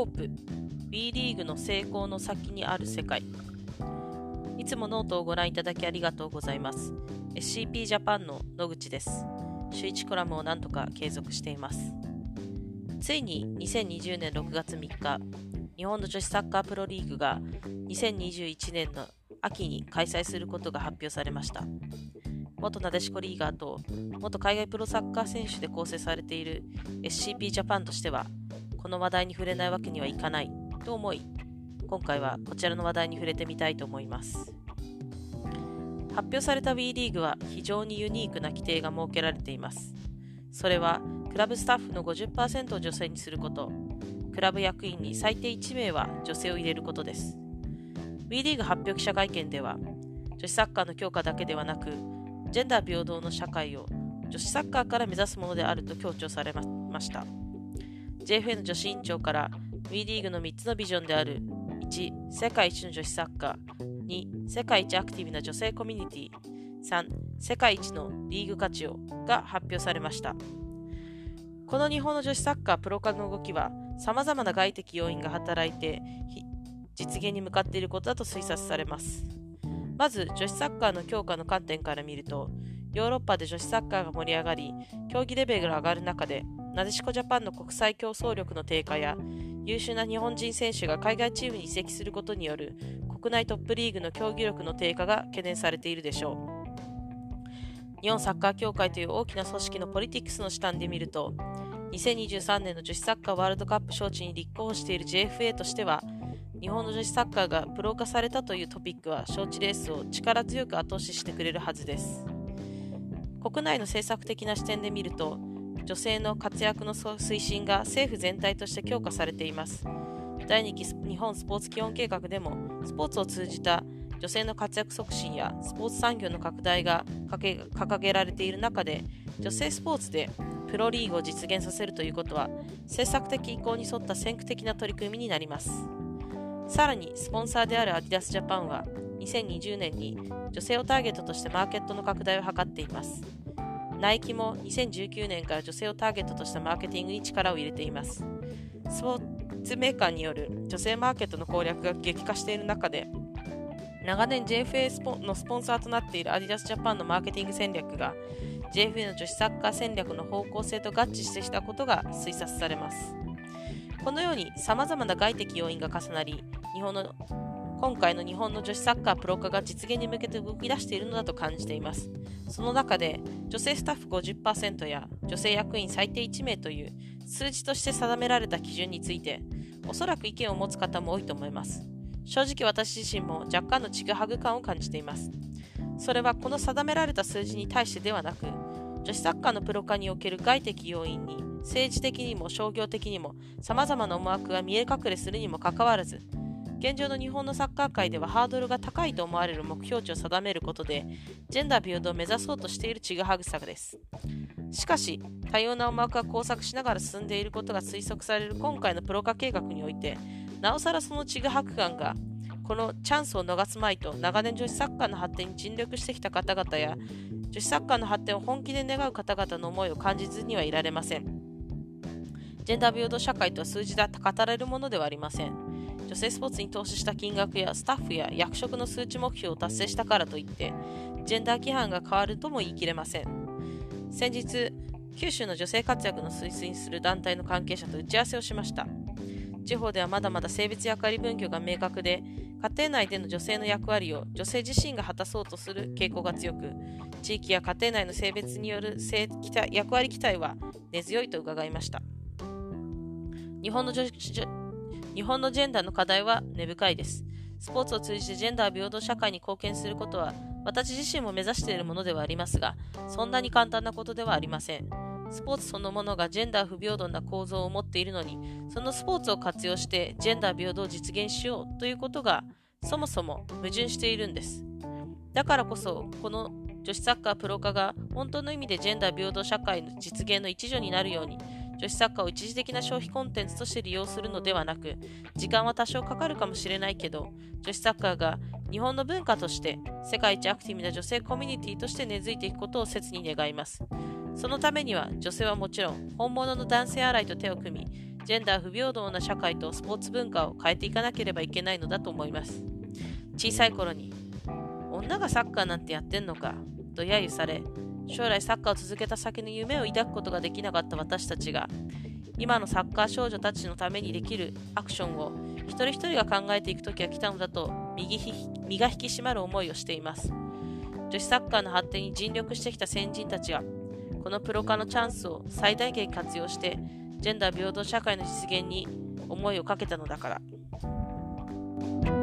ホープ WE リーグの成功の先にある世界。いつもノートをご覧いただきありがとうございます。SCP ジャパンの野口です。週1コラムを何とか継続しています。ついに2020年6月3日日本の女子サッカープロリーグが2021年の秋に開催することが発表されました。元なでしこリーガーと元海外プロサッカー選手で構成されている SCP ジャパンとしてはこの話題に触れないわけにはいかない。と思い今回はこちらの話題に触れてみたいと思います。発表された WE リーグは非常にユニークな規定が設けられています。それはクラブスタッフの50%を女性にすること。クラブ役員に最低1名は女性を入れることです。WE リーグ発表記者会見では女子サッカーの強化だけではなくジェンダー平等の社会を女子サッカーから目指すものであると強調されました。JFN 女子委員長から WE リーグの3つのビジョンである1世界一の女子サッカー2世界一アクティブな女性コミュニティ3世界一のリーグ価値をが発表されました。この日本の女子サッカープロ化の動きはさまざまな外的要因が働いて実現に向かっていることだと推察されます。まず女子サッカーの強化の観点から見るとヨーロッパで女子サッカーが盛り上がり競技レベルが上がる中でなでしこジャパンの国際競争力の低下や優秀な日本人選手が海外チームに移籍することによる国内トップリーグの競技力の低下が懸念されているでしょう。日本サッカー協会という大きな組織のポリティクスの視点で見ると2023年の女子サッカーワールドカップ招致に立候補している JFA としては日本の女子サッカーがプロ化されたというトピックは招致レースを力強く後押ししてくれるはずです。国内の政策的な視点で見ると女性の活躍の推進が政府全体として強化されています。第2期日本スポーツ基本計画でもスポーツを通じた女性の活躍促進やスポーツ産業の拡大が掲げられている中で女性スポーツでプロリーグを実現させるということは政策的意向に沿った先駆的な取り組みになります。さらにスポンサーであるアディダスジャパンは2020年に女性をターゲットとしてマーケットの拡大を図っています。ナイキも2019年から女性をターゲットとしたマーケティングに力を入れています。スポーツメーカーによる女性マーケットの攻略が激化している中で長年 JFA のスポンサーとなっているアディダスジャパンのマーケティング戦略が JFA の女子サッカー戦略の方向性と合致してきたことが推察されます。このように様々な外的要因が重なり日本の今回の日本の女子サッカープロ化が実現に向けて動き出しているのだと感じています。その中で、女性スタッフ50%や女性役員最低1名という数字として定められた基準について、おそらく意見を持つ方も多いと思います。正直私自身も若干のちぐはぐ感を感じています。それはこの定められた数字に対してではなく、女子サッカーのプロ化における外的要因に政治的にも商業的にも様々な思惑が見え隠れするにもかかわらず、現状の日本のサッカー界ではハードルが高いと思われる目標値を定めることで、ジェンダー平等を目指そうとしているちぐはぐさです。しかし、多様な思惑が交錯しながら進んでいることが推測される今回のプロ化計画において、なおさらそのちぐはぐ感が、このチャンスを逃すまいと長年女子サッカーの発展に尽力してきた方々や、女子サッカーの発展を本気で願う方々の思いを感じずにはいられません。ジェンダー平等社会とは数字で語られるものではありません。女性スポーツに投資した金額やスタッフや役職の数値目標を達成したからといってジェンダー規範が変わるとも言い切れません。先日九州の女性活躍の推進する団体の関係者と打ち合わせをしました。地方ではまだまだ性別役割分業が明確で家庭内での女性の役割を女性自身が果たそうとする傾向が強く地域や家庭内の性別による性役割期待は根強いと伺いました。日本の女日本のジェンダーの課題は根深いです。スポーツを通じてジェンダー平等社会に貢献することは、私自身も目指しているものではありますが、そんなに簡単なことではありません。スポーツそのものがジェンダー不平等な構造を持っているのに、そのスポーツを活用してジェンダー平等を実現しようということが、そもそも矛盾しているんです。だからこそ、この女子サッカープロ化が本当の意味でジェンダー平等社会の実現の一助になるように、女子サッカーを一時的な消費コンテンツとして利用するのではなく、時間は多少かかるかもしれないけど、女子サッカーが日本の文化として世界一アクティブな女性コミュニティとして根付いていくことを切に願います。そのためには女性はもちろん本物の男性洗いと手を組み、ジェンダー不平等な社会とスポーツ文化を変えていかなければいけないのだと思います。小さい頃に、女がサッカーなんてやってんのかと揶揄され、将来サッカーを続けた先の夢を抱くことができなかった私たちが、今のサッカー少女たちのためにできるアクションを一人一人が考えていく時が来たのだと右身が引き締まる思いをしています。女子サッカーの発展に尽力してきた先人たちが、このプロ化のチャンスを最大限活用して、ジェンダー平等社会の実現に思いをかけたのだから。